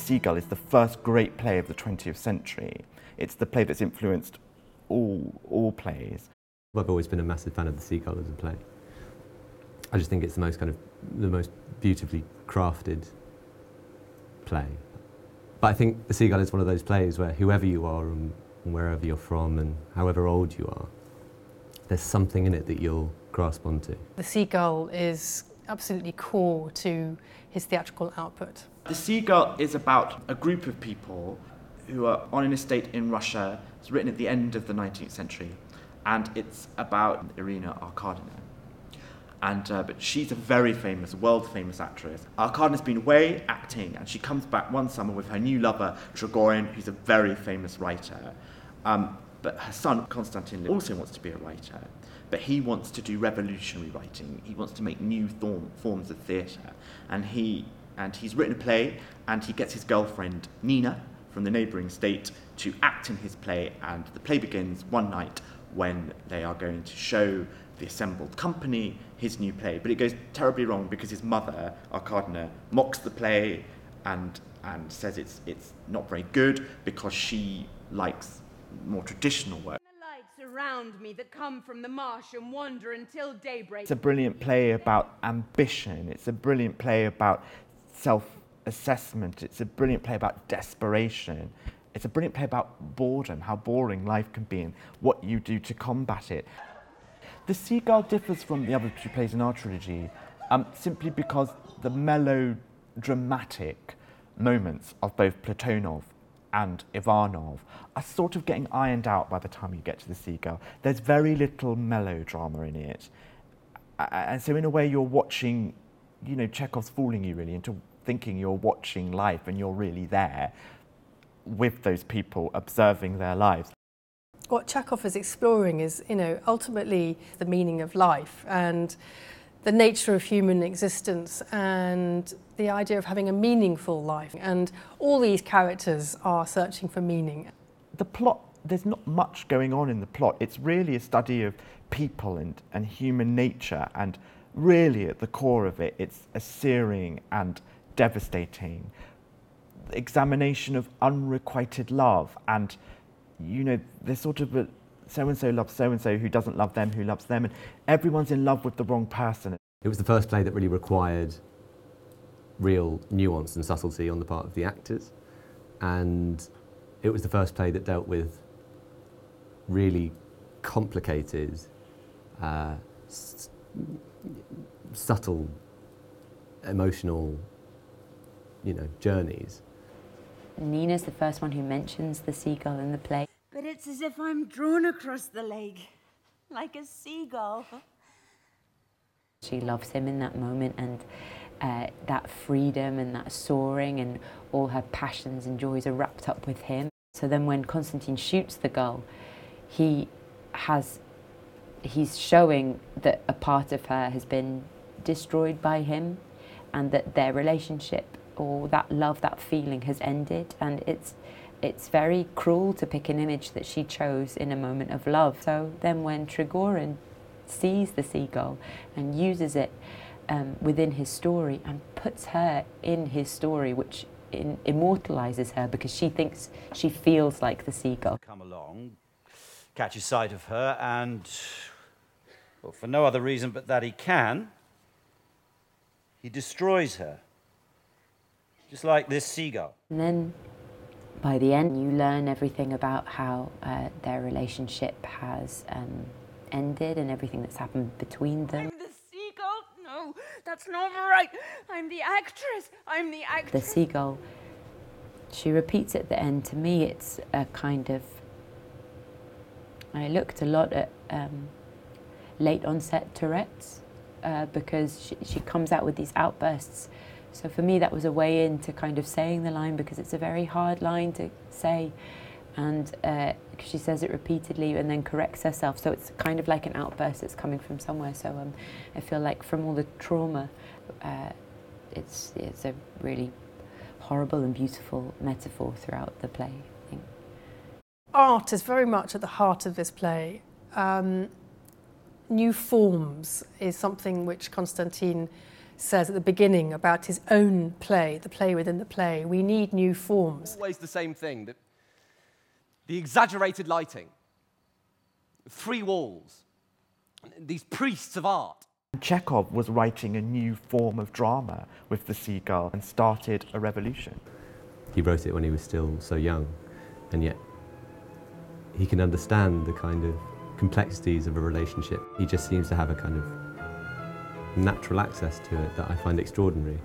Seagull is the first great play of the 20th century. It's the play that's influenced all, all plays. I've always been a massive fan of The Seagull as a play. I just think it's the most kind of the most beautifully crafted play. But I think The Seagull is one of those plays where whoever you are and wherever you're from and however old you are, there's something in it that you'll grasp onto. The Seagull is absolutely core to his theatrical output. The Seagull is about a group of people who are on an estate in Russia. It's written at the end of the 19th century, and it's about Irina Arkadina. And, uh, but she's a very famous, world famous actress. Arkadina's been away acting, and she comes back one summer with her new lover, Trigorin, who's a very famous writer. Um, but her son, Konstantin, also wants to be a writer, but he wants to do revolutionary writing. He wants to make new thorm, forms of theatre. And, he, and he's written a play, and he gets his girlfriend, Nina, from the neighbouring state, to act in his play. And the play begins one night when they are going to show the assembled company his new play. But it goes terribly wrong because his mother, Arkadina, mocks the play and, and says it's, it's not very good because she likes more traditional work. The lights around me that come from the marsh and wander until daybreak. It's a brilliant play about ambition. It's a brilliant play about self assessment. It's a brilliant play about desperation. It's a brilliant play about boredom, how boring life can be, and what you do to combat it. The Seagull differs from the other two plays in our trilogy um, simply because the melodramatic moments of both Platonov and Ivanov are sort of getting ironed out by the time you get to the seagull. There's very little melodrama in it. And so, in a way, you're watching, you know, Chekhov's fooling you really into thinking you're watching life and you're really there with those people observing their lives. What Chekhov is exploring is, you know, ultimately the meaning of life and the nature of human existence and the idea of having a meaningful life. And all these characters are searching for meaning. The plot, there's not much going on in the plot. It's really a study of people and, and human nature. And really, at the core of it, it's a searing and devastating examination of unrequited love. And, you know, there's sort of a so and so loves so and so who doesn't love them, who loves them, and everyone's in love with the wrong person. It was the first play that really required real nuance and subtlety on the part of the actors, and it was the first play that dealt with really complicated, uh, s- subtle, emotional, you know, journeys. Nina's the first one who mentions the seagull in the play. But it's as if I'm drawn across the lake, like a seagull. She loves him in that moment and uh, that freedom and that soaring and all her passions and joys are wrapped up with him. So then when Constantine shoots the gull, he has he's showing that a part of her has been destroyed by him and that their relationship or that love, that feeling has ended and it's it's very cruel to pick an image that she chose in a moment of love. So then when Trigorin sees the seagull and uses it um, within his story and puts her in his story, which in, immortalizes her because she thinks she feels like the seagull. come along, catches sight of her, and, well, for no other reason but that he can, he destroys her. Just like this seagull. And then by the end, you learn everything about how uh, their relationship has um, ended and everything that's happened between them. I'm the seagull? No, that's not right. I'm the actress. I'm the actress. The seagull, she repeats at the end. To me, it's a kind of. I looked a lot at um, late onset Tourette's uh, because she, she comes out with these outbursts. So for me, that was a way into kind of saying the line because it's a very hard line to say. And uh, she says it repeatedly and then corrects herself. So it's kind of like an outburst that's coming from somewhere. So um, I feel like from all the trauma, uh, it's, it's a really horrible and beautiful metaphor throughout the play, I think. Art is very much at the heart of this play. Um, new forms is something which Constantine says at the beginning about his own play, the play within the play. We need new forms. Always the same thing that the exaggerated lighting, three walls, these priests of art. Chekhov was writing a new form of drama with The Seagull and started a revolution. He wrote it when he was still so young, and yet he can understand the kind of complexities of a relationship. He just seems to have a kind of natural access to it that I find extraordinary.